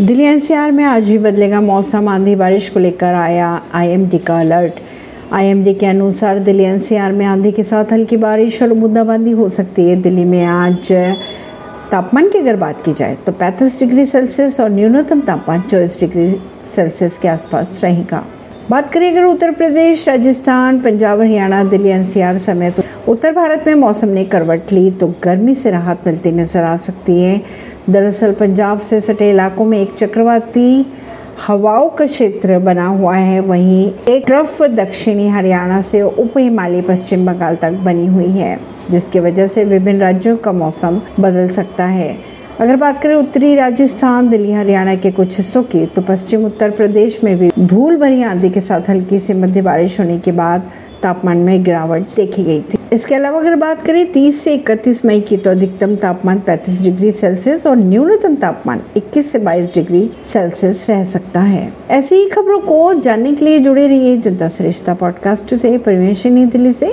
Delhi NCR में आज भी बदलेगा मौसम, आंधी बारिश को लेकर आया आईएमडी का अलर्ट। आईएमडी के अनुसार दिल्ली एनसीआर में आंधी के साथ हल्की बारिश और बूंदाबांदी हो सकती है। दिल्ली में आज तापमान की अगर बात की जाए तो 35 डिग्री सेल्सियस और न्यूनतम तापमान चौबीस डिग्री सेल्सियस के आसपास रहेगा। बात करें अगर उत्तर प्रदेश, राजस्थान, पंजाब, हरियाणा, दिल्ली एनसीआर समेत उत्तर भारत में मौसम ने करवट ली तो गर्मी से राहत मिलती नज़र आ सकती है। दरअसल पंजाब से सटे इलाकों में एक चक्रवाती हवाओं का क्षेत्र बना हुआ है। वहीं एक ट्रफ दक्षिणी हरियाणा से उप हिमालय पश्चिम बंगाल तक बनी हुई है, जिसकी वजह से विभिन्न राज्यों का मौसम बदल सकता है। अगर बात करें उत्तरी राजस्थान, दिल्ली, हरियाणा के कुछ हिस्सों की तो पश्चिम उत्तर प्रदेश में भी धूल भरी आंधी के साथ हल्की से मध्य बारिश होने के बाद तापमान में गिरावट देखी गई थी। इसके अलावा अगर बात करें 30 से 31 मई की तो अधिकतम तापमान 35 डिग्री सेल्सियस और न्यूनतम तापमान 21 से 22 डिग्री सेल्सियस रह सकता है। ऐसी ही खबरों को जानने के लिए जुड़े रहिए जनता श्रेष्ठता पॉडकास्ट से परमेश नई दिल्ली से।